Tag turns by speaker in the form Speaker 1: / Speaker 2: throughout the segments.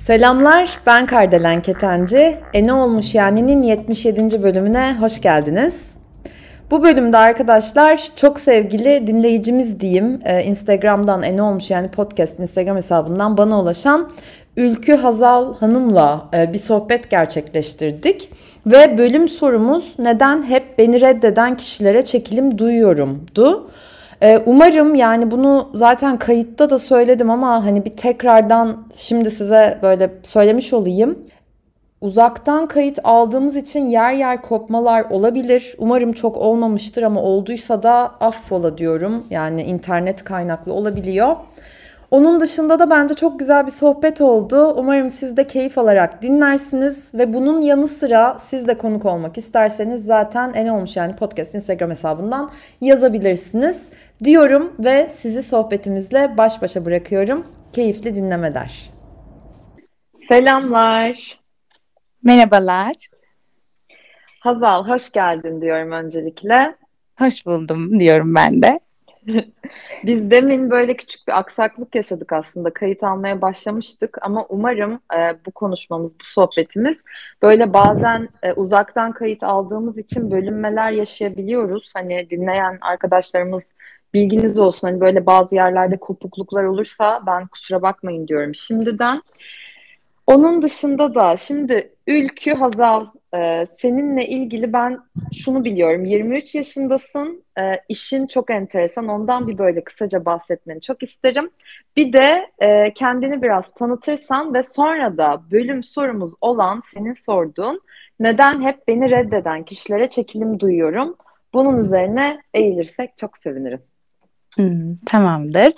Speaker 1: Selamlar, ben Kardelen Ketenci. E ne olmuş yani'nin 77. bölümüne hoş geldiniz. Bu bölümde arkadaşlar çok sevgili dinleyicimiz diyeyim e, Instagram'dan e olmuş yani podcast Instagram hesabından bana ulaşan Ülkü Hazal Hanım'la e, bir sohbet gerçekleştirdik. Ve bölüm sorumuz neden hep beni reddeden kişilere çekilim duyuyorumdu. E, umarım yani bunu zaten kayıtta da söyledim ama hani bir tekrardan şimdi size böyle söylemiş olayım. Uzaktan kayıt aldığımız için yer yer kopmalar olabilir. Umarım çok olmamıştır ama olduysa da affola diyorum. Yani internet kaynaklı olabiliyor. Onun dışında da bence çok güzel bir sohbet oldu. Umarım siz de keyif alarak dinlersiniz ve bunun yanı sıra siz de konuk olmak isterseniz zaten en olmuş yani podcast Instagram hesabından yazabilirsiniz diyorum ve sizi sohbetimizle baş başa bırakıyorum. Keyifli dinlemeler. Selamlar.
Speaker 2: Merhabalar.
Speaker 1: Hazal hoş geldin diyorum öncelikle.
Speaker 2: Hoş buldum diyorum ben de.
Speaker 1: Biz demin böyle küçük bir aksaklık yaşadık aslında. Kayıt almaya başlamıştık ama umarım e, bu konuşmamız, bu sohbetimiz böyle bazen e, uzaktan kayıt aldığımız için bölünmeler yaşayabiliyoruz. Hani dinleyen arkadaşlarımız bilginiz olsun. Hani böyle bazı yerlerde kopukluklar olursa ben kusura bakmayın diyorum şimdiden. Onun dışında da şimdi Ülkü Hazal e, seninle ilgili ben şunu biliyorum. 23 yaşındasın. E, işin çok enteresan. Ondan bir böyle kısaca bahsetmeni çok isterim. Bir de e, kendini biraz tanıtırsan ve sonra da bölüm sorumuz olan senin sorduğun neden hep beni reddeden kişilere çekilim duyuyorum. Bunun üzerine eğilirsek çok sevinirim.
Speaker 2: Hmm, tamamdır.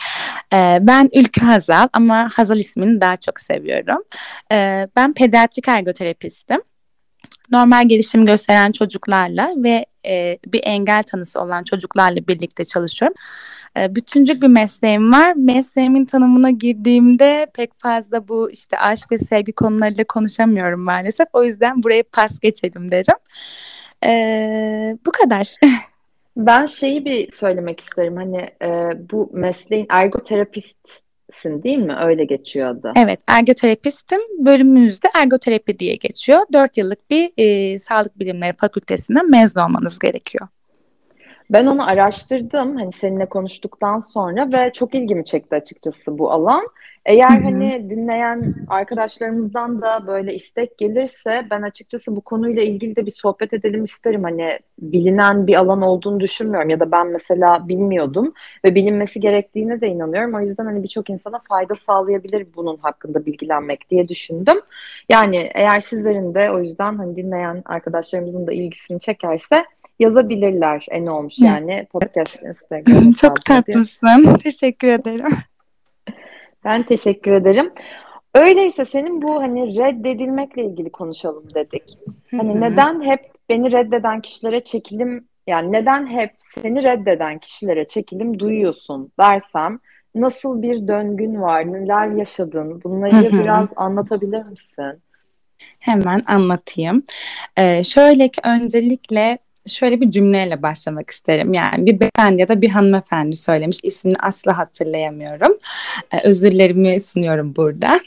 Speaker 2: Ee, ben Ülkü Hazal ama Hazal ismini daha çok seviyorum. Ee, ben pediatrik ergoterapistim. Normal gelişim gösteren çocuklarla ve e, bir engel tanısı olan çocuklarla birlikte çalışıyorum. E, bütüncül bir mesleğim var. Mesleğimin tanımına girdiğimde pek fazla bu işte aşk ve sevgi konularıyla konuşamıyorum maalesef. O yüzden buraya pas geçelim derim. E, bu kadar.
Speaker 1: Ben şeyi bir söylemek isterim. Hani e, bu mesleğin ergoterapistsin değil mi? Öyle geçiyor adı.
Speaker 2: Evet, ergoterapistim. Bölümümüzde ergoterapi diye geçiyor. Dört yıllık bir e, sağlık bilimleri fakültesinden mezun olmanız gerekiyor.
Speaker 1: Ben onu araştırdım hani seninle konuştuktan sonra ve çok ilgimi çekti açıkçası bu alan. Eğer Hı-hı. hani dinleyen arkadaşlarımızdan da böyle istek gelirse ben açıkçası bu konuyla ilgili de bir sohbet edelim isterim. Hani bilinen bir alan olduğunu düşünmüyorum ya da ben mesela bilmiyordum ve bilinmesi gerektiğine de inanıyorum. O yüzden hani birçok insana fayda sağlayabilir bunun hakkında bilgilenmek diye düşündüm. Yani eğer sizlerin de o yüzden hani dinleyen arkadaşlarımızın da ilgisini çekerse yazabilirler en olmuş yani podcast Instagram.
Speaker 2: Çok tatlısın. Teşekkür ederim.
Speaker 1: Ben teşekkür ederim. Öyleyse senin bu hani reddedilmekle ilgili konuşalım dedik. Hani neden hep beni reddeden kişilere çekilim yani neden hep seni reddeden kişilere çekilim duyuyorsun dersem nasıl bir döngün var, neler yaşadın bunları biraz anlatabilir misin?
Speaker 2: Hemen anlatayım. Ee, şöyle ki öncelikle şöyle bir cümleyle başlamak isterim. Yani bir beyefendi ya da bir hanımefendi söylemiş. İsmini asla hatırlayamıyorum. Ee, özürlerimi sunuyorum buradan.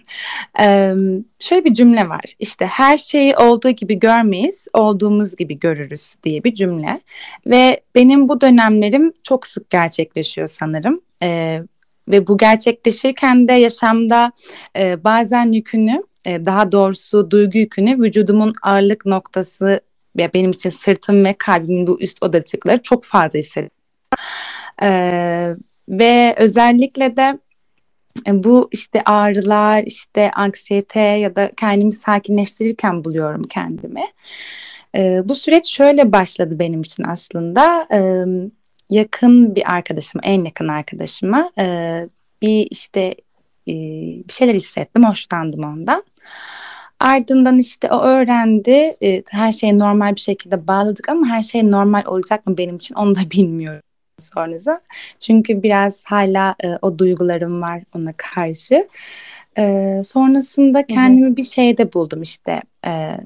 Speaker 2: Ee, şöyle bir cümle var. İşte her şeyi olduğu gibi görmeyiz, olduğumuz gibi görürüz diye bir cümle. Ve benim bu dönemlerim çok sık gerçekleşiyor sanırım. Ee, ve bu gerçekleşirken de yaşamda e, bazen yükünü e, daha doğrusu duygu yükünü vücudumun ağırlık noktası ya benim için sırtım ve kalbimin bu üst odacıkları çok fazla hissediyorum. Ee, ve özellikle de e, bu işte ağrılar, işte anksiyete ya da kendimi sakinleştirirken buluyorum kendimi. Ee, bu süreç şöyle başladı benim için aslında. Ee, yakın bir arkadaşım, en yakın arkadaşıma e, bir işte e, bir şeyler hissettim, hoşlandım ondan. Ardından işte o öğrendi. E, her şeyi normal bir şekilde bağladık ama her şey normal olacak mı benim için onu da bilmiyorum sonrası. Çünkü biraz hala e, o duygularım var ona karşı. E, sonrasında kendimi Hı-hı. bir şeyde buldum işte. E,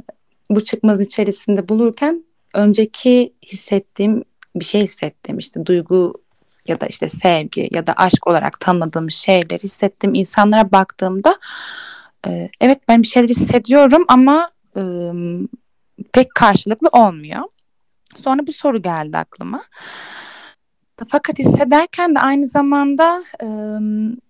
Speaker 2: bu çıkmaz içerisinde bulurken önceki hissettiğim bir şey hissettim işte duygu ya da işte sevgi ya da aşk olarak tanıdığım şeyler hissettiğim insanlara baktığımda e, evet ben bir şeyler hissediyorum ama e, pek karşılıklı olmuyor. Sonra bu soru geldi aklıma. Fakat hissederken de aynı zamanda e,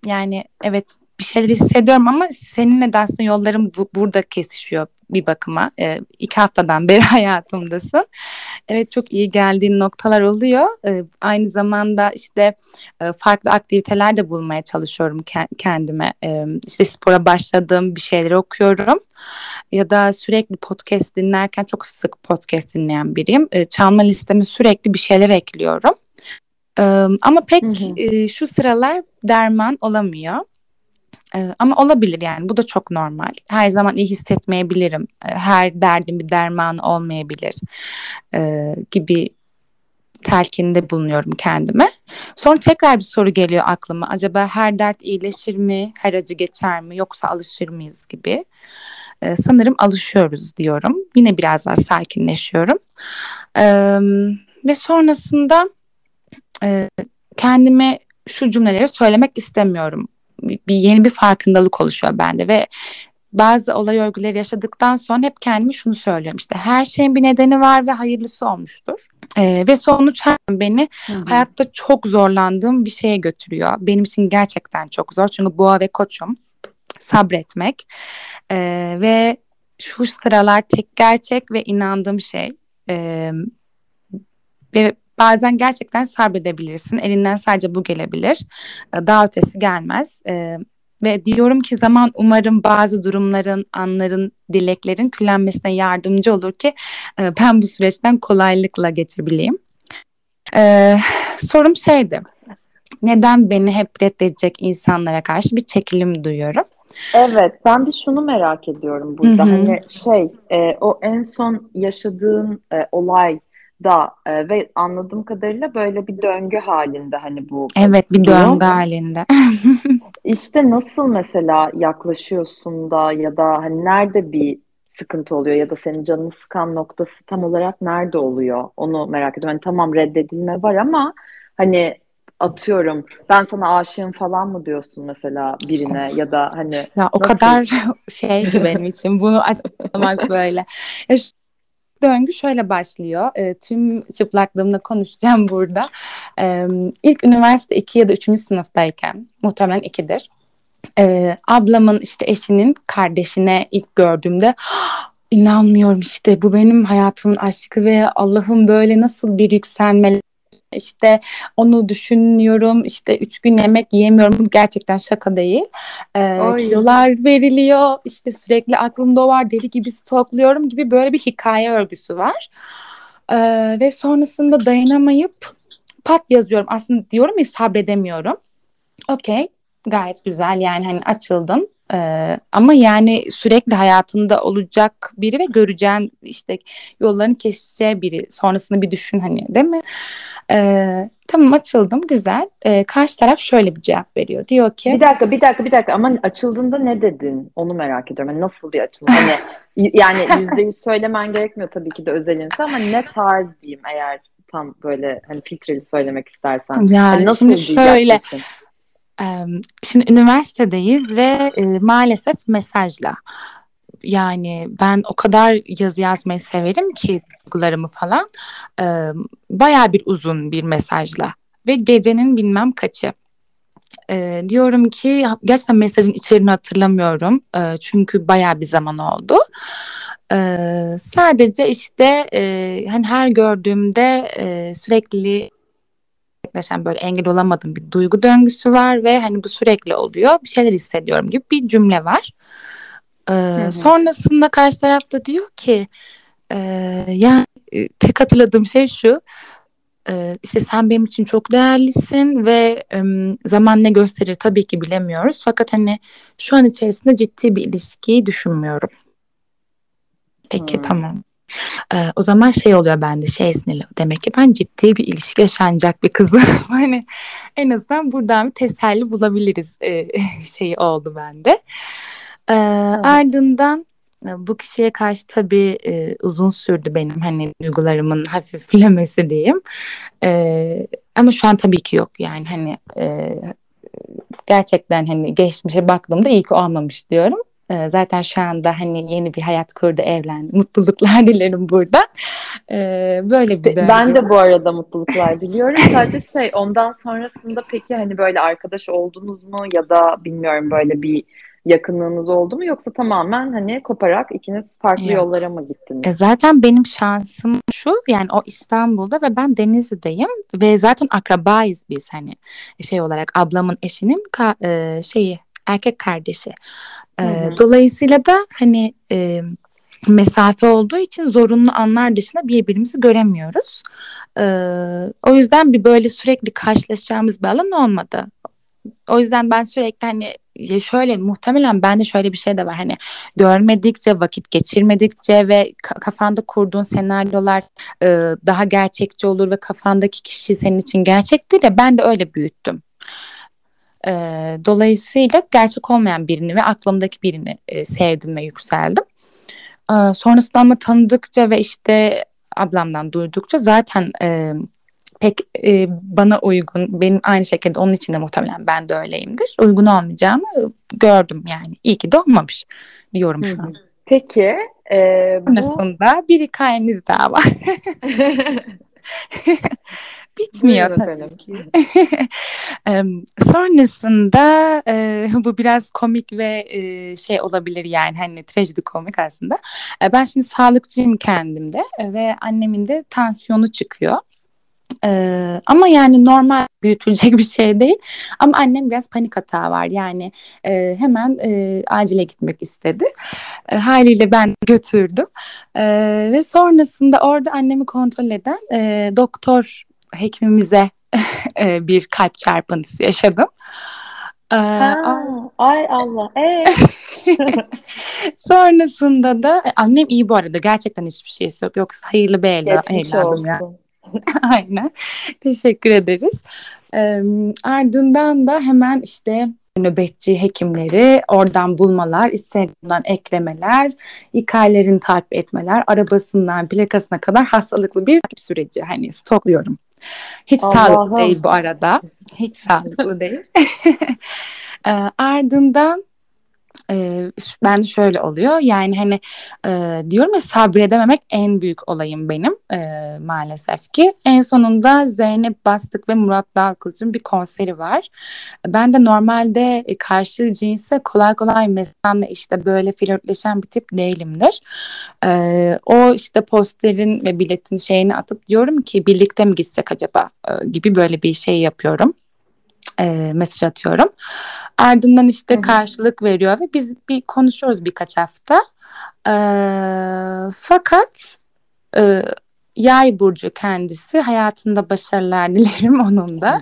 Speaker 2: yani evet bir şeyler hissediyorum ama seninle de aslında yollarım bu, burada kesişiyor bir bakıma. E, iki haftadan beri hayatımdasın. Evet çok iyi geldiğin noktalar oluyor. E, aynı zamanda işte e, farklı aktiviteler de bulmaya çalışıyorum ke- kendime. E, işte spora başladım, bir şeyler okuyorum. Ya da sürekli podcast dinlerken çok sık podcast dinleyen biriyim. E, çalma listeme sürekli bir şeyler ekliyorum. E, ama pek hı hı. E, şu sıralar derman olamıyor. Ee, ama olabilir yani bu da çok normal. Her zaman iyi hissetmeyebilirim. Ee, her derdin bir dermanı olmayabilir ee, gibi telkinde bulunuyorum kendime. Sonra tekrar bir soru geliyor aklıma. Acaba her dert iyileşir mi? Her acı geçer mi? Yoksa alışır mıyız gibi. Ee, sanırım alışıyoruz diyorum. Yine biraz daha sakinleşiyorum. Ee, ve sonrasında e, kendime şu cümleleri söylemek istemiyorum bir yeni bir farkındalık oluşuyor bende ve bazı olay örgüleri yaşadıktan sonra hep kendime şunu söylüyorum işte her şeyin bir nedeni var ve hayırlısı olmuştur. Ee, ve sonuç beni Hı-hı. hayatta çok zorlandığım bir şeye götürüyor. Benim için gerçekten çok zor çünkü boğa ve koçum sabretmek. Ee, ve şu sıralar tek gerçek ve inandığım şey ee, ve Bazen gerçekten sabredebilirsin. Elinden sadece bu gelebilir. Ee, daha ötesi gelmez. Ee, ve diyorum ki zaman umarım bazı durumların, anların, dileklerin küllenmesine yardımcı olur ki e, ben bu süreçten kolaylıkla geçebileyim. Ee, sorum şeydi. Neden beni hep reddedecek insanlara karşı bir çekilim duyuyorum?
Speaker 1: Evet, ben bir şunu merak ediyorum burada. Hı hı. Hani şey, e, o en son yaşadığın e, olay da e, ve anladığım kadarıyla böyle bir döngü halinde hani bu.
Speaker 2: Evet bir durum. döngü halinde.
Speaker 1: İşte nasıl mesela yaklaşıyorsun da ya da hani nerede bir sıkıntı oluyor ya da senin canını sıkan noktası tam olarak nerede oluyor? Onu merak ediyorum. Hani tamam reddedilme var ama hani atıyorum ben sana aşığım falan mı diyorsun mesela birine of. ya da hani
Speaker 2: ya o nasıl? kadar şey ki benim için bunu açıklamak böyle. Ya döngü şöyle başlıyor. E, tüm çıplaklığımla konuşacağım burada. E, ilk üniversite 2 ya da 3. sınıftayken muhtemelen 2'dir. E, ablamın işte eşinin kardeşine ilk gördüğümde inanmıyorum işte bu benim hayatımın aşkı ve Allah'ım böyle nasıl bir yükselme işte onu düşünüyorum işte üç gün yemek yiyemiyorum. Gerçekten şaka değil. Ee, kilolar veriliyor işte sürekli aklımda var deli gibi stokluyorum gibi böyle bir hikaye örgüsü var. Ee, ve sonrasında dayanamayıp pat yazıyorum. Aslında diyorum ya sabredemiyorum. Okey gayet güzel yani hani açıldım ee, ama yani sürekli hayatında olacak biri ve göreceğin işte yolların kesişeceği biri sonrasını bir düşün hani değil mi? Ee, tamam açıldım güzel. Ee, karşı taraf şöyle bir cevap veriyor. Diyor ki.
Speaker 1: Bir dakika bir dakika bir dakika ama açıldığında ne dedin? Onu merak ediyorum. Yani nasıl bir açılım? Hani yani yüzde yüz söylemen gerekmiyor tabii ki de özelinse ama ne tarz diyeyim eğer tam böyle hani filtreli söylemek istersen.
Speaker 2: Ya hani nasıl şimdi şöyle. Şimdi üniversitedeyiz ve e, maalesef mesajla. Yani ben o kadar yazı yazmayı severim ki duygularımı falan. Baya bir uzun bir mesajla ve gecenin bilmem kaçı. E, diyorum ki gerçekten mesajın içeriğini hatırlamıyorum. E, çünkü baya bir zaman oldu. E, sadece işte e, hani her gördüğümde e, sürekli gerçekleşen böyle engel olamadığım bir duygu döngüsü var ve hani bu sürekli oluyor. Bir şeyler hissediyorum gibi bir cümle var. Ee, sonrasında karşı tarafta diyor ki e, yani tek hatırladığım şey şu e, işte sen benim için çok değerlisin ve e, zaman ne gösterir tabii ki bilemiyoruz. Fakat hani şu an içerisinde ciddi bir ilişkiyi düşünmüyorum. Peki hmm. tamam. Ee, o zaman şey oluyor bende şey sinirli. Demek ki ben ciddi bir ilişki yaşanacak bir kızım. hani en azından buradan bir teselli bulabiliriz e, şeyi oldu bende. Ee, ardından bu kişiye karşı tabii e, uzun sürdü benim hani duygularımın hafiflemesi diyeyim. E, ama şu an tabii ki yok yani hani e, gerçekten hani geçmişe baktığımda iyi ki olmamış diyorum. E, zaten şu anda hani yeni bir hayat kurdu, evlendi. Mutluluklar dilerim burada. E, böyle bir
Speaker 1: döngü. Ben de bu arada mutluluklar diliyorum. Sadece şey ondan sonrasında peki hani böyle arkadaş oldunuz mu ya da bilmiyorum böyle bir yakınlığınız oldu mu yoksa tamamen hani koparak ikiniz farklı ya. yollara mı gittiniz?
Speaker 2: E zaten benim şansım şu yani o İstanbul'da ve ben Denizli'deyim ve zaten akrabayız biz hani şey olarak ablamın eşinin ka- e, şeyi erkek kardeşi. E, dolayısıyla da hani e, mesafe olduğu için zorunlu anlar dışında birbirimizi göremiyoruz. Ee, o yüzden bir böyle sürekli karşılaşacağımız bir alan olmadı. O yüzden ben sürekli hani şöyle muhtemelen bende şöyle bir şey de var hani görmedikçe vakit geçirmedikçe ve kafanda kurduğun senaryolar e, daha gerçekçi olur ve kafandaki kişi senin için gerçektir ya ben de öyle büyüttüm. E, dolayısıyla gerçek olmayan birini ve aklımdaki birini e, sevdim ve yükseldim. E, sonrasında ama tanıdıkça ve işte ablamdan duydukça zaten e, pek e, bana uygun, benim aynı şekilde onun için de muhtemelen ben de öyleyimdir. Uygun olmayacağını gördüm yani. İyi ki de olmamış diyorum şu an.
Speaker 1: Peki. E,
Speaker 2: bu... Sonrasında bir hikayemiz daha var. Bitmiyor tabii ki. sonrasında e, bu biraz komik ve e, şey olabilir yani hani trajedi komik aslında. E, ben şimdi sağlıkçıyım kendimde ve annemin de tansiyonu çıkıyor. Ee, ama yani normal büyütülecek bir şey değil. Ama annem biraz panik hata var. Yani e, hemen e, acile gitmek istedi. E, haliyle ben götürdüm. E, ve sonrasında orada annemi kontrol eden e, doktor hekimimize bir kalp çarpıntısı yaşadım.
Speaker 1: Ee, ha, ay Allah. Ee?
Speaker 2: Sonrasında da e, annem iyi bu arada gerçekten hiçbir şey yok. Yoksa hayırlı bir evladım.
Speaker 1: Geçmiş olsun. Ya.
Speaker 2: Aynen. Teşekkür ederiz. Ee, ardından da hemen işte nöbetçi hekimleri oradan bulmalar, Instagram'dan eklemeler, hikayelerini takip etmeler, arabasından plakasına kadar hastalıklı bir takip süreci. Hani stokluyorum. Hiç Allah'ım. sağlıklı değil bu arada. Hiç sağlıklı değil. e, ardından e, ben şöyle oluyor yani hani e, diyorum ya sabredememek en büyük olayım benim e, maalesef ki. En sonunda Zeynep Bastık ve Murat Dalkılıç'ın bir konseri var. Ben de normalde e, karşı cinse kolay kolay mesam işte böyle flörtleşen bir tip değilimdir. E, o işte posterin ve biletin şeyini atıp diyorum ki birlikte mi gitsek acaba e, gibi böyle bir şey yapıyorum e, mesaj atıyorum. Ardından işte Hı-hı. karşılık veriyor ve biz bir konuşuyoruz birkaç hafta. E, fakat e, yay burcu kendisi hayatında başarılar dilerim onun da.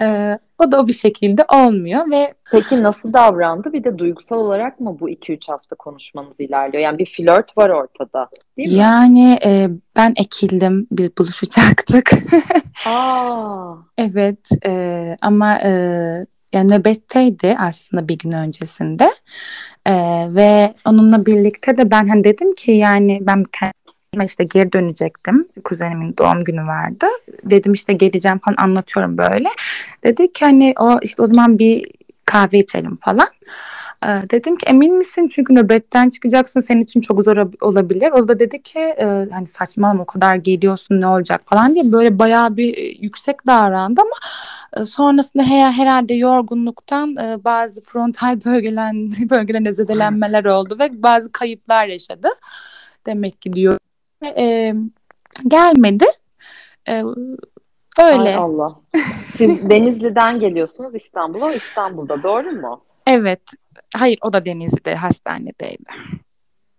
Speaker 2: Ee, o da o bir şekilde olmuyor ve
Speaker 1: Peki nasıl davrandı? Bir de duygusal olarak mı bu 2-3 hafta konuşmanız ilerliyor? Yani bir flört var ortada değil mi?
Speaker 2: Yani e, ben ekildim, biz buluşacaktık.
Speaker 1: Aa.
Speaker 2: evet e, ama e, yani nöbetteydi aslında bir gün öncesinde e, ve onunla birlikte de ben hani dedim ki yani ben işte geri dönecektim. Kuzenimin doğum günü vardı. Dedim işte geleceğim falan anlatıyorum böyle. Dedi ki hani o işte o zaman bir kahve içelim falan. Ee, dedim ki emin misin çünkü nöbetten çıkacaksın senin için çok zor olabilir. O da dedi ki e, hani saçmalama o kadar geliyorsun ne olacak falan diye böyle bayağı bir e, yüksek davrandı ama e, sonrasında her, herhalde yorgunluktan e, bazı frontal bölgelen bölgelerinde zedelenmeler oldu ve bazı kayıplar yaşadı. Demek ki diyor e, gelmedi. E, öyle. Ay
Speaker 1: Allah. Siz Denizli'den geliyorsunuz İstanbul'a, İstanbul'da doğru mu?
Speaker 2: Evet. Hayır o da Denizli'de hastanedeydi.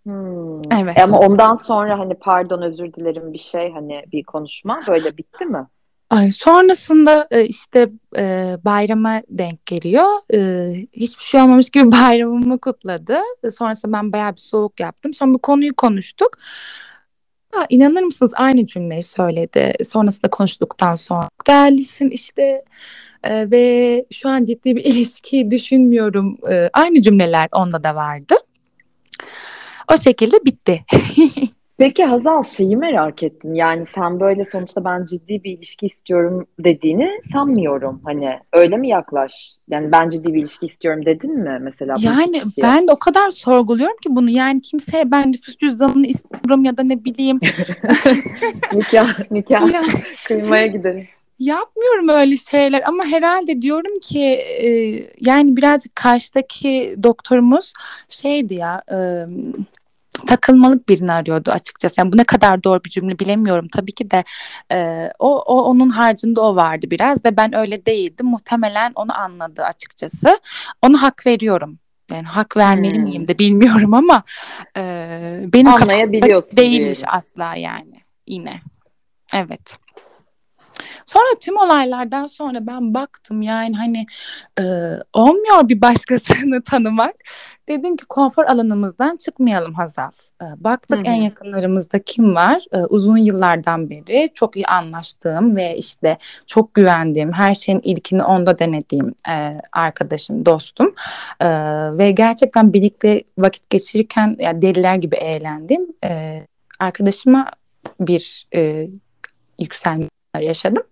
Speaker 1: Hmm. Evet. E ama ondan sonra hani pardon özür dilerim bir şey hani bir konuşma böyle bitti mi?
Speaker 2: Ay, sonrasında e, işte e, bayrama denk geliyor. E, hiçbir şey olmamış gibi bayramımı kutladı. Sonrasında ben bayağı bir soğuk yaptım. Sonra bu konuyu konuştuk. Ha, inanır mısınız aynı cümleyi söyledi sonrasında konuştuktan sonra. Değerlisin işte e, ve şu an ciddi bir ilişki düşünmüyorum. E, aynı cümleler onda da vardı. O şekilde bitti.
Speaker 1: Peki Hazal şeyi merak ettim. Yani sen böyle sonuçta ben ciddi bir ilişki istiyorum dediğini sanmıyorum. Hani öyle mi yaklaş? Yani ben ciddi bir ilişki istiyorum dedin mi mesela?
Speaker 2: Yani ben de o kadar sorguluyorum ki bunu. Yani kimseye ben nüfus cüzdanını istiyorum ya da ne bileyim.
Speaker 1: nikah, nikah ya. kıymaya gidelim.
Speaker 2: Yapmıyorum öyle şeyler ama herhalde diyorum ki e, yani birazcık karşıdaki doktorumuz şeydi ya e, takılmalık birini arıyordu açıkçası. Yani bu ne kadar doğru bir cümle bilemiyorum tabii ki de e, o, o onun harcında o vardı biraz ve ben öyle değildim. Muhtemelen onu anladı açıkçası. Ona hak veriyorum. Yani hak vermeli hmm. miyim de bilmiyorum ama e, benim
Speaker 1: Anlayabiliyorsun
Speaker 2: değilmiş diyelim. asla yani yine. Evet. Sonra tüm olaylardan sonra ben baktım yani hani e, olmuyor bir başkasını tanımak. Dedim ki konfor alanımızdan çıkmayalım Hazal. E, baktık Hı-hı. en yakınlarımızda kim var? E, uzun yıllardan beri çok iyi anlaştığım ve işte çok güvendiğim, her şeyin ilkini onda denediğim e, arkadaşım, dostum. E, ve gerçekten birlikte vakit geçirirken yani deliler gibi eğlendim. E, arkadaşıma bir e, yükselme yaşadım.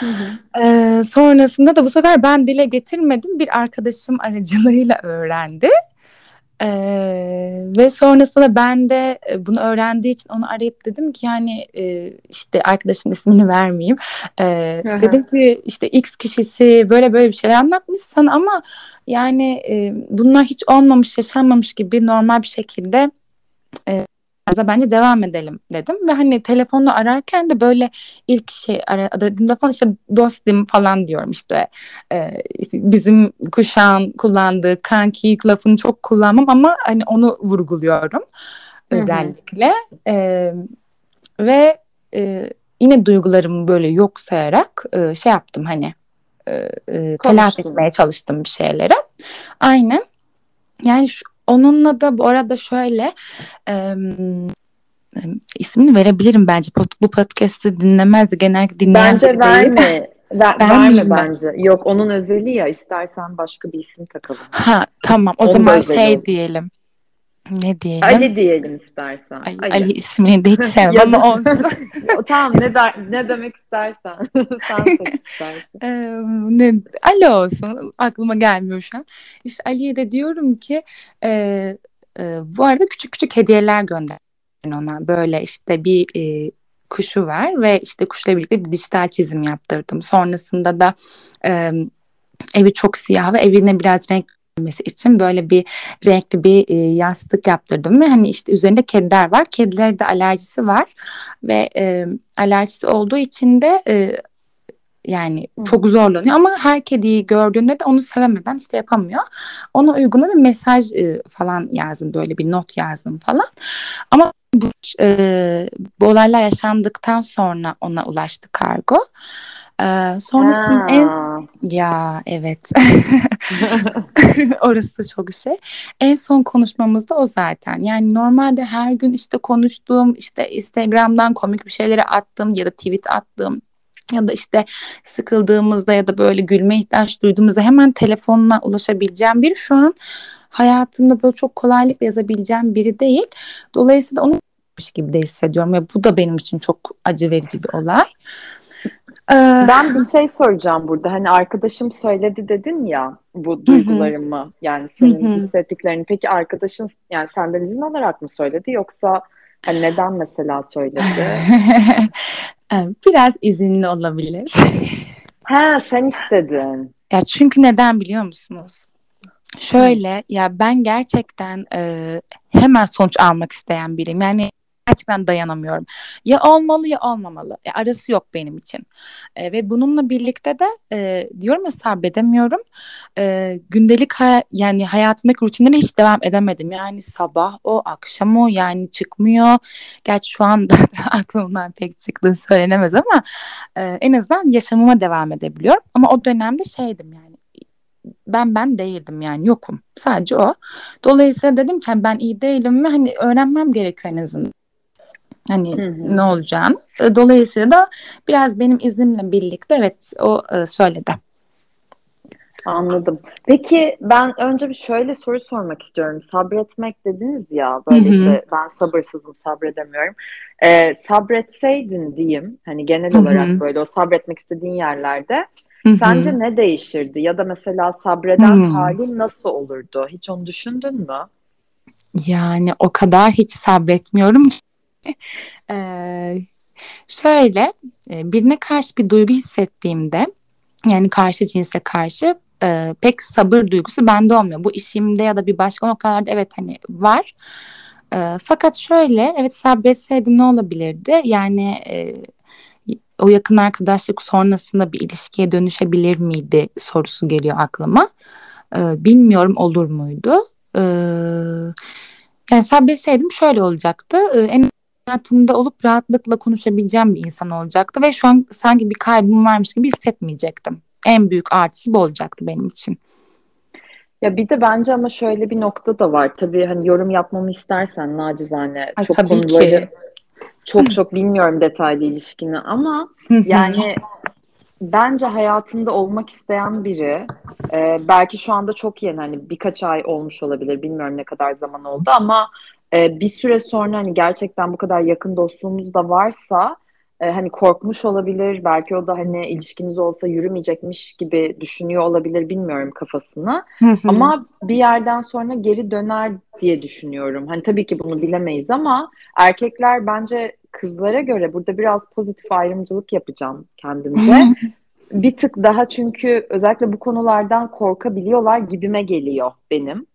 Speaker 2: Hı hı. Ee, sonrasında da bu sefer ben dile getirmedim. Bir arkadaşım aracılığıyla öğrendi. Ee, ve sonrasında ben de bunu öğrendiği için onu arayıp dedim ki yani e, işte arkadaşım ismini vermeyeyim. Ee, dedim ki işte X kişisi böyle böyle bir şeyler anlatmış sana ama yani e, bunlar hiç olmamış yaşanmamış gibi normal bir şekilde e, bence devam edelim dedim ve hani telefonla ararken de böyle ilk şey aradığımda falan işte dostum falan diyorum işte, işte bizim kuşağın kullandığı kanki lafını çok kullanmam ama hani onu vurguluyorum Hı-hı. özellikle ee, ve e, yine duygularımı böyle yok sayarak e, şey yaptım hani e, e, telafi etmeye çalıştım bir şeylere. Aynen. Yani şu, Onunla da bu arada şöyle e, ismini verebilirim bence. Bu podcast'ı dinlemez genellikle dinleyen
Speaker 1: Bence verme. Ver, verme bence. Yok onun özeli ya istersen başka bir isim takalım.
Speaker 2: Ha tamam o Onun zaman şey diyelim. Ne diyelim?
Speaker 1: Ali diyelim istersen.
Speaker 2: Ay, Ali. Ali ismini de hiç sevmem ama olsun.
Speaker 1: tamam ne der, ne demek istersen. Sen seç istersen. Ee,
Speaker 2: ne, Ali olsun. Aklıma gelmiyor şu an. İşte Ali'ye de diyorum ki e, e, bu arada küçük küçük hediyeler gönder ona. Böyle işte bir e, kuşu var ve işte kuşla birlikte bir dijital çizim yaptırdım. Sonrasında da e, evi çok siyah ve evine biraz renk görmesi için böyle bir renkli bir e, yastık yaptırdım ve hani işte üzerinde kediler var. Kediler de alerjisi var ve e, alerjisi olduğu için de e, yani çok zorlanıyor ama her kediyi gördüğünde de onu sevemeden işte yapamıyor. Ona uygun bir mesaj e, falan yazdım böyle bir not yazdım falan. Ama bu, e, bu olaylar yaşandıktan sonra ona ulaştı kargo. Ee, sonrasında en ya evet orası da çok şey. En son konuşmamızda o zaten. Yani normalde her gün işte konuştuğum işte Instagram'dan komik bir şeyleri attım ya da tweet attığım ya da işte sıkıldığımızda ya da böyle gülme ihtiyaç duyduğumuzda hemen telefonla ulaşabileceğim biri şu an hayatımda böyle çok kolaylıkla yazabileceğim biri değil. Dolayısıyla onu gibi de hissediyorum ve bu da benim için çok acı verici bir olay.
Speaker 1: Ee, ben bir şey soracağım burada. Hani arkadaşım söyledi dedin ya bu duygularımı yani senin hissettiklerini. Peki arkadaşın yani senden izin alarak mı söyledi yoksa hani neden mesela söyledi?
Speaker 2: Biraz izinli olabilir.
Speaker 1: Ha sen istedin.
Speaker 2: Ya çünkü neden biliyor musunuz? Şöyle ya ben gerçekten e, hemen sonuç almak isteyen biriyim. Yani gerçekten dayanamıyorum. Ya olmalı ya olmamalı. E, arası yok benim için. E, ve bununla birlikte de e, diyorum ya sabredemiyorum. E, gündelik hay yani hayatımdaki rutinlere hiç devam edemedim. Yani sabah o, akşam o yani çıkmıyor. Gerçi şu anda aklımdan pek çıktığı söylenemez ama e, en azından yaşamıma devam edebiliyorum. Ama o dönemde şeydim yani ben ben değildim yani yokum. Sadece o. Dolayısıyla dedim ki ben iyi değilim ve hani öğrenmem gerekiyor en azından. Hani hı hı. ne olacağını. E, dolayısıyla da biraz benim iznimle birlikte evet o e, söyledi.
Speaker 1: Anladım. Peki ben önce bir şöyle soru sormak istiyorum. Sabretmek dediniz ya böyle işte ben sabırsızım sabredemiyorum. Ee, sabretseydin diyeyim hani genel olarak böyle o sabretmek istediğin yerlerde sence ne değişirdi? Ya da mesela sabreden halin nasıl olurdu? Hiç onu düşündün mü?
Speaker 2: Yani o kadar hiç sabretmiyorum ki. Şöyle birine karşı bir duygu hissettiğimde yani karşı cinse karşı e, pek sabır duygusu bende olmuyor. Bu işimde ya da bir başka noktalarda evet hani var. E, fakat şöyle evet sabretseydim ne olabilirdi? Yani e, o yakın arkadaşlık sonrasında bir ilişkiye dönüşebilir miydi sorusu geliyor aklıma. E, bilmiyorum olur muydu? E, yani sabretseydim şöyle olacaktı. E, en hayatımda olup rahatlıkla konuşabileceğim bir insan olacaktı ve şu an sanki bir kaybım varmış gibi hissetmeyecektim en büyük artısı bu olacaktı benim için.
Speaker 1: Ya bir de bence ama şöyle bir nokta da var. Tabii hani yorum yapmamı istersen nacizane
Speaker 2: Ay,
Speaker 1: çok
Speaker 2: tabii
Speaker 1: konuları
Speaker 2: ki.
Speaker 1: çok çok bilmiyorum detaylı ilişkini ama yani bence hayatında olmak isteyen biri e, belki şu anda çok yeni hani birkaç ay olmuş olabilir bilmiyorum ne kadar zaman oldu ama e, bir süre sonra hani gerçekten bu kadar yakın dostluğumuz da varsa e, hani korkmuş olabilir. Belki o da hani ilişkiniz olsa yürümeyecekmiş gibi düşünüyor olabilir bilmiyorum kafasını. Ama bir yerden sonra geri döner diye düşünüyorum. Hani tabii ki bunu bilemeyiz ama erkekler bence kızlara göre burada biraz pozitif ayrımcılık yapacağım kendimce. bir tık daha çünkü özellikle bu konulardan korkabiliyorlar gibime geliyor benim.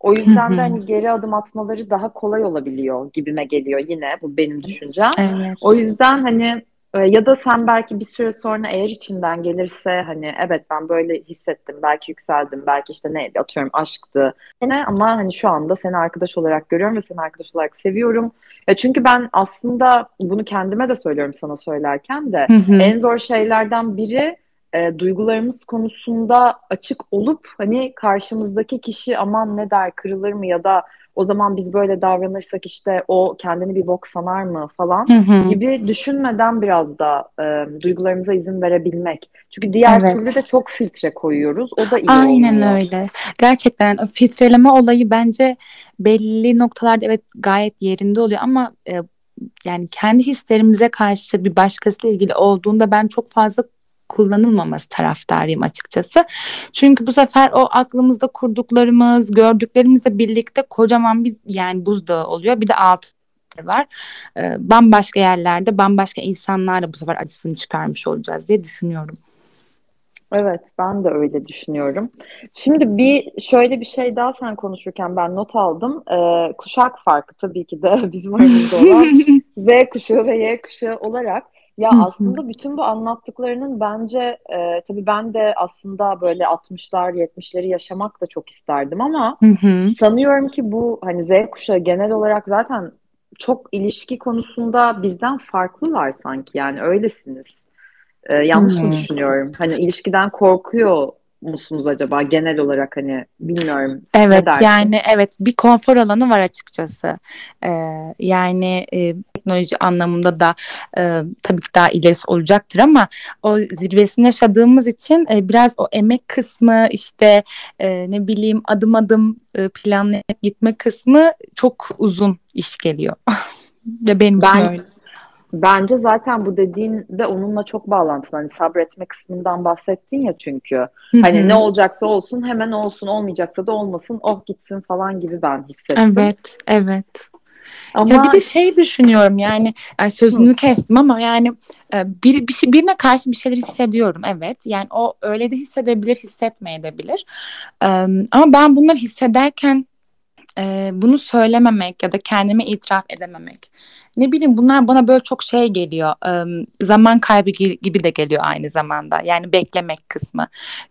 Speaker 1: O yüzden de hani geri adım atmaları daha kolay olabiliyor gibime geliyor yine bu benim düşüncem.
Speaker 2: Evet.
Speaker 1: O yüzden hani e, ya da sen belki bir süre sonra eğer içinden gelirse hani evet ben böyle hissettim belki yükseldim belki işte ne atıyorum aşktı ne ama hani şu anda seni arkadaş olarak görüyorum ve seni arkadaş olarak seviyorum. Ya çünkü ben aslında bunu kendime de söylüyorum sana söylerken de en zor şeylerden biri e, duygularımız konusunda açık olup hani karşımızdaki kişi aman ne der kırılır mı ya da o zaman biz böyle davranırsak işte o kendini bir bok sanar mı falan
Speaker 2: Hı hı.
Speaker 1: gibi düşünmeden biraz da e, duygularımıza izin verebilmek. Çünkü diğer
Speaker 2: Evet.
Speaker 1: türlü de çok filtre koyuyoruz. O da iyi
Speaker 2: Aynen
Speaker 1: olmuyor.
Speaker 2: öyle. Gerçekten o filtreleme olayı bence belli noktalarda evet gayet yerinde oluyor ama e, yani kendi hislerimize karşı bir başkasıyla ilgili olduğunda ben çok fazla kullanılmaması taraftarıyım açıkçası. Çünkü bu sefer o aklımızda kurduklarımız, gördüklerimizle birlikte kocaman bir yani buzdağı oluyor. Bir de alt var. Ee, bambaşka yerlerde, bambaşka insanlarla bu sefer acısını çıkarmış olacağız diye düşünüyorum.
Speaker 1: Evet, ben de öyle düşünüyorum. Şimdi bir şöyle bir şey daha sen konuşurken ben not aldım. Ee, kuşak farkı tabii ki de bizim aramızda olan Z kuşağı ve Y kuşağı olarak ya aslında bütün bu anlattıklarının bence e, tabii ben de aslında böyle 60'lar 70'leri yaşamak da çok isterdim ama sanıyorum ki bu hani Z kuşağı genel olarak zaten çok ilişki konusunda bizden farklılar sanki yani öylesiniz. Ee, yanlış mı
Speaker 2: Hmm.
Speaker 1: düşünüyorum? Hani ilişkiden korkuyor musunuz acaba genel olarak hani bilmiyorum.
Speaker 2: Evet yani evet bir konfor alanı var açıkçası. Ee, yani e, teknoloji anlamında da e, tabii ki daha ilerisi olacaktır ama o zirvesini yaşadığımız için e, biraz o emek kısmı işte e, ne bileyim adım adım e, planlayıp gitme kısmı çok uzun iş geliyor. Ve benim
Speaker 1: Ben
Speaker 2: öyle.
Speaker 1: Bence zaten bu dediğin de onunla çok bağlantılı. Hani sabretme kısmından bahsettin ya çünkü. Hani ne olacaksa olsun hemen olsun olmayacaksa da olmasın oh gitsin falan gibi ben hissettim.
Speaker 2: Evet, evet.
Speaker 1: Ama
Speaker 2: Ya bir de şey düşünüyorum yani sözünü kestim ama yani e, bir, bir şey birine karşı bir şeyler hissediyorum evet yani o öyle de hissedebilir hissetmeyebilir Ee, ama ben bunları hissederken e, bunu söylememek ya da kendime itiraf edememek. Ne bileyim bunlar bana böyle çok şey geliyor e, zaman kaybı gi- gibi de geliyor aynı zamanda. Yani beklemek kısmı.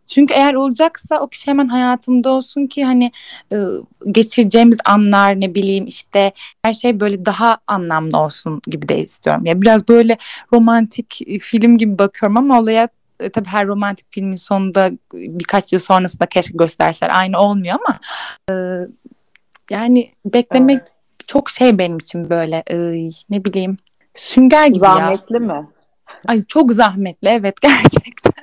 Speaker 2: Çünkü eğer olacaksa o kişi hemen hayatımda olsun ki hani e, geçireceğimiz anlar ne bileyim işte her şey böyle daha anlamlı olsun gibi de istiyorum. Ya biraz böyle romantik film gibi bakıyorum ama olaya e, tabii her romantik filmin sonunda birkaç yıl sonrasında keşke gösterseler aynı olmuyor ama e, yani beklemek
Speaker 1: Evet.
Speaker 2: çok şey benim için böyle e, ne bileyim sünger gibi ya.
Speaker 1: zahmetli mi?
Speaker 2: Ay çok zahmetli evet gerçekten.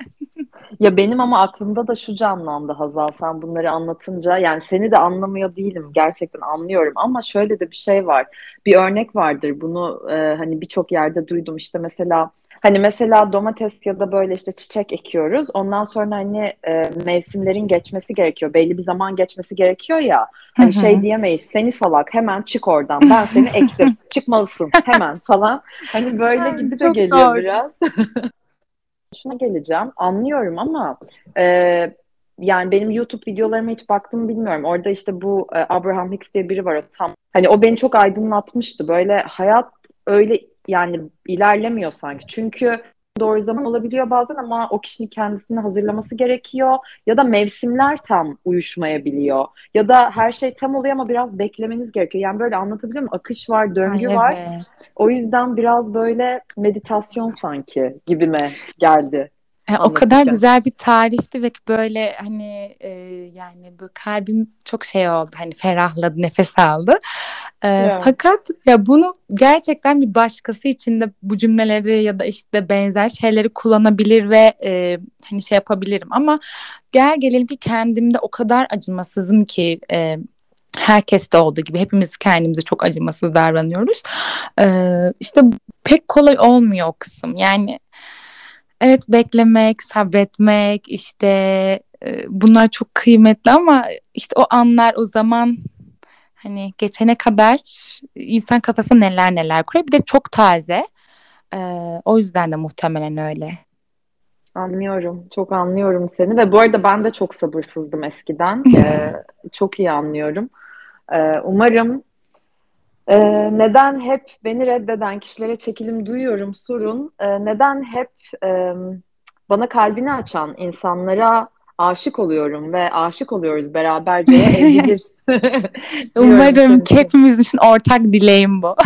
Speaker 1: Ya benim ama aklımda da şu canlandı Hazal sen bunları anlatınca yani seni de anlamıyor değilim gerçekten anlıyorum ama şöyle de bir şey var bir örnek vardır bunu e, hani birçok yerde duydum işte mesela Hani mesela domates ya da böyle işte çiçek ekiyoruz. Ondan sonra hani e, mevsimlerin geçmesi gerekiyor. Belli bir zaman geçmesi gerekiyor ya. Hani Hı-hı. şey diyemeyiz. Seni salak hemen çık oradan. Ben seni ektim. Çıkmalısın hemen falan. Hani böyle gibi de geliyor doğru. biraz. Şuna geleceğim. Anlıyorum ama e, yani benim YouTube videolarıma hiç baktım bilmiyorum. Orada işte bu e, Abraham Hicks diye biri var o tam. Hani o beni çok aydınlatmıştı. Böyle hayat öyle yani ilerlemiyor sanki. Çünkü doğru zaman olabiliyor bazen ama o kişinin kendisini hazırlaması gerekiyor ya da mevsimler tam uyuşmayabiliyor ya da her şey tam oluyor ama biraz beklemeniz gerekiyor. Yani böyle anlatabiliyor muyum? Akış var, döngü Ay, var. Evet. O yüzden biraz böyle meditasyon sanki gibime geldi.
Speaker 2: Yani o kadar güzel bir tarifti ve böyle hani e, yani bu kalbim çok şey oldu hani ferahladı nefes aldı. E, yeah. Fakat ya bunu gerçekten bir başkası için de bu cümleleri ya da işte benzer şeyleri kullanabilir ve e, hani şey yapabilirim ama gel gelelim ki kendimde o kadar acımasızım ki e, herkes de olduğu gibi hepimiz kendimize çok acımasız davranıyoruz. Ee, işte pek kolay olmuyor o kısım. Yani Evet beklemek, sabretmek işte e, bunlar çok kıymetli ama işte o anlar o zaman hani geçene kadar insan kafasında neler neler kuruyor. Bir de çok taze. Ee, o yüzden de muhtemelen öyle.
Speaker 1: Anlıyorum. Çok anlıyorum seni ve bu arada ben de çok sabırsızdım eskiden. ee, çok iyi anlıyorum. Ee, umarım ee, neden hep beni reddeden kişilere çekilim duyuyorum sorun. Ee, neden hep e, bana kalbini açan insanlara aşık oluyorum ve aşık oluyoruz beraberce evlidir.
Speaker 2: Umarım hepimiz için ortak dileğim bu.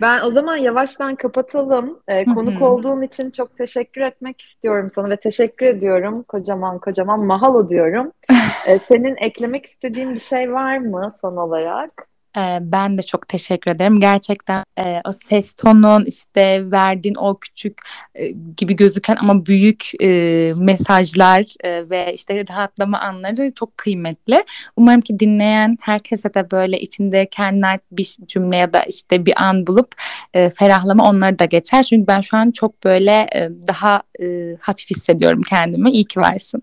Speaker 1: Ben o zaman yavaştan kapatalım. Ee, konuk olduğun için çok teşekkür etmek istiyorum sana ve teşekkür ediyorum. Kocaman kocaman mahalo diyorum. Ee, senin eklemek istediğin bir şey var mı son olarak?
Speaker 2: Ee, ben de çok teşekkür ederim. Gerçekten e, o ses tonun işte verdiğin o küçük e, gibi gözüken ama büyük e, mesajlar e, ve işte rahatlama anları çok kıymetli. Umarım ki dinleyen herkese de böyle içinde kendine ait bir cümle ya da işte bir an bulup e, ferahlama onları da geçer. Çünkü ben şu an çok böyle e, daha e, hafif hissediyorum kendimi. İyi ki varsın.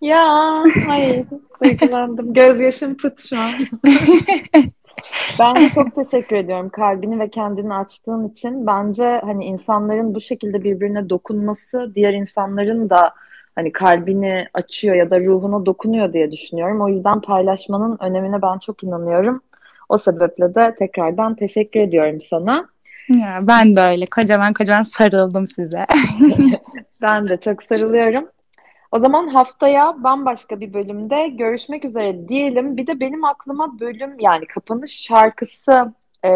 Speaker 1: Ya hayır duygulandım. Gözyaşım pıt şu an. Ben de çok teşekkür ediyorum kalbini ve kendini açtığın için. Bence hani insanların bu şekilde birbirine dokunması diğer insanların da hani kalbini açıyor ya da ruhuna dokunuyor diye düşünüyorum. O yüzden paylaşmanın önemine ben çok inanıyorum. O sebeple de tekrardan teşekkür ediyorum sana.
Speaker 2: Ya ben de öyle kocaman kocaman sarıldım size.
Speaker 1: ben de çok sarılıyorum. O zaman haftaya bambaşka bir bölümde görüşmek üzere diyelim. Bir de benim aklıma bölüm yani kapanış şarkısı e,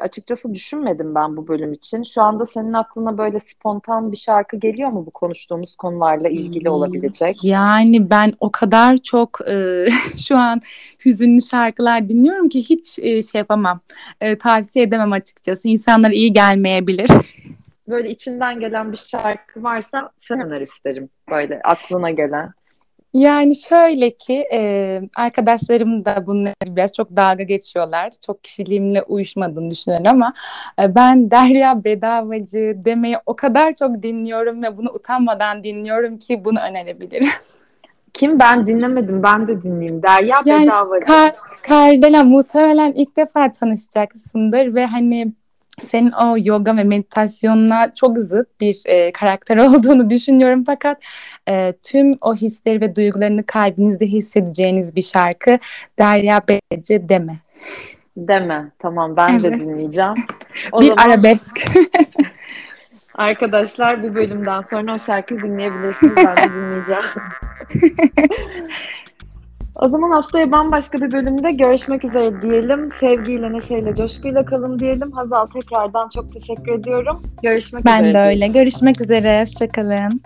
Speaker 1: açıkçası düşünmedim ben bu bölüm için. Şu anda senin aklına böyle spontan bir şarkı geliyor mu bu konuştuğumuz konularla ilgili olabilecek?
Speaker 2: Yani ben o kadar çok e, şu an hüzünlü şarkılar dinliyorum ki hiç e, şey yapamam. E, tavsiye edemem açıkçası. İnsanlara iyi gelmeyebilir.
Speaker 1: böyle içinden gelen bir şarkı varsa sen öner isterim. Böyle aklına gelen.
Speaker 2: Yani şöyle ki e, arkadaşlarım da bunları biraz çok dalga geçiyorlar. Çok kişiliğimle uyuşmadığını düşünüyorum ama e, ben Derya Bedavacı demeyi o kadar çok dinliyorum ve bunu utanmadan dinliyorum ki bunu önerebilirim.
Speaker 1: Kim ben dinlemedim ben de dinleyeyim. Derya yani, Bedavacı. Kar,
Speaker 2: Kardelen muhtemelen ilk defa tanışacaksındır ve hani senin o yoga ve meditasyonla çok zıt bir e, karakter olduğunu düşünüyorum fakat e, tüm o hisleri ve duygularını kalbinizde hissedeceğiniz bir şarkı Derya Bece deme.
Speaker 1: Deme. Tamam ben evet. de dinleyeceğim.
Speaker 2: O bir zaman... arabesk.
Speaker 1: Arkadaşlar bu bölümden sonra o şarkıyı dinleyebilirsiniz. Ben de dinleyeceğim. O zaman haftaya bambaşka bir bölümde görüşmek üzere diyelim. Sevgiyle, neşeyle, coşkuyla kalın diyelim. Hazal tekrardan çok teşekkür ediyorum. Görüşmek
Speaker 2: ben
Speaker 1: üzere.
Speaker 2: Ben de öyle. Görüşmek üzere. Hoşçakalın.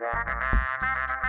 Speaker 2: Thank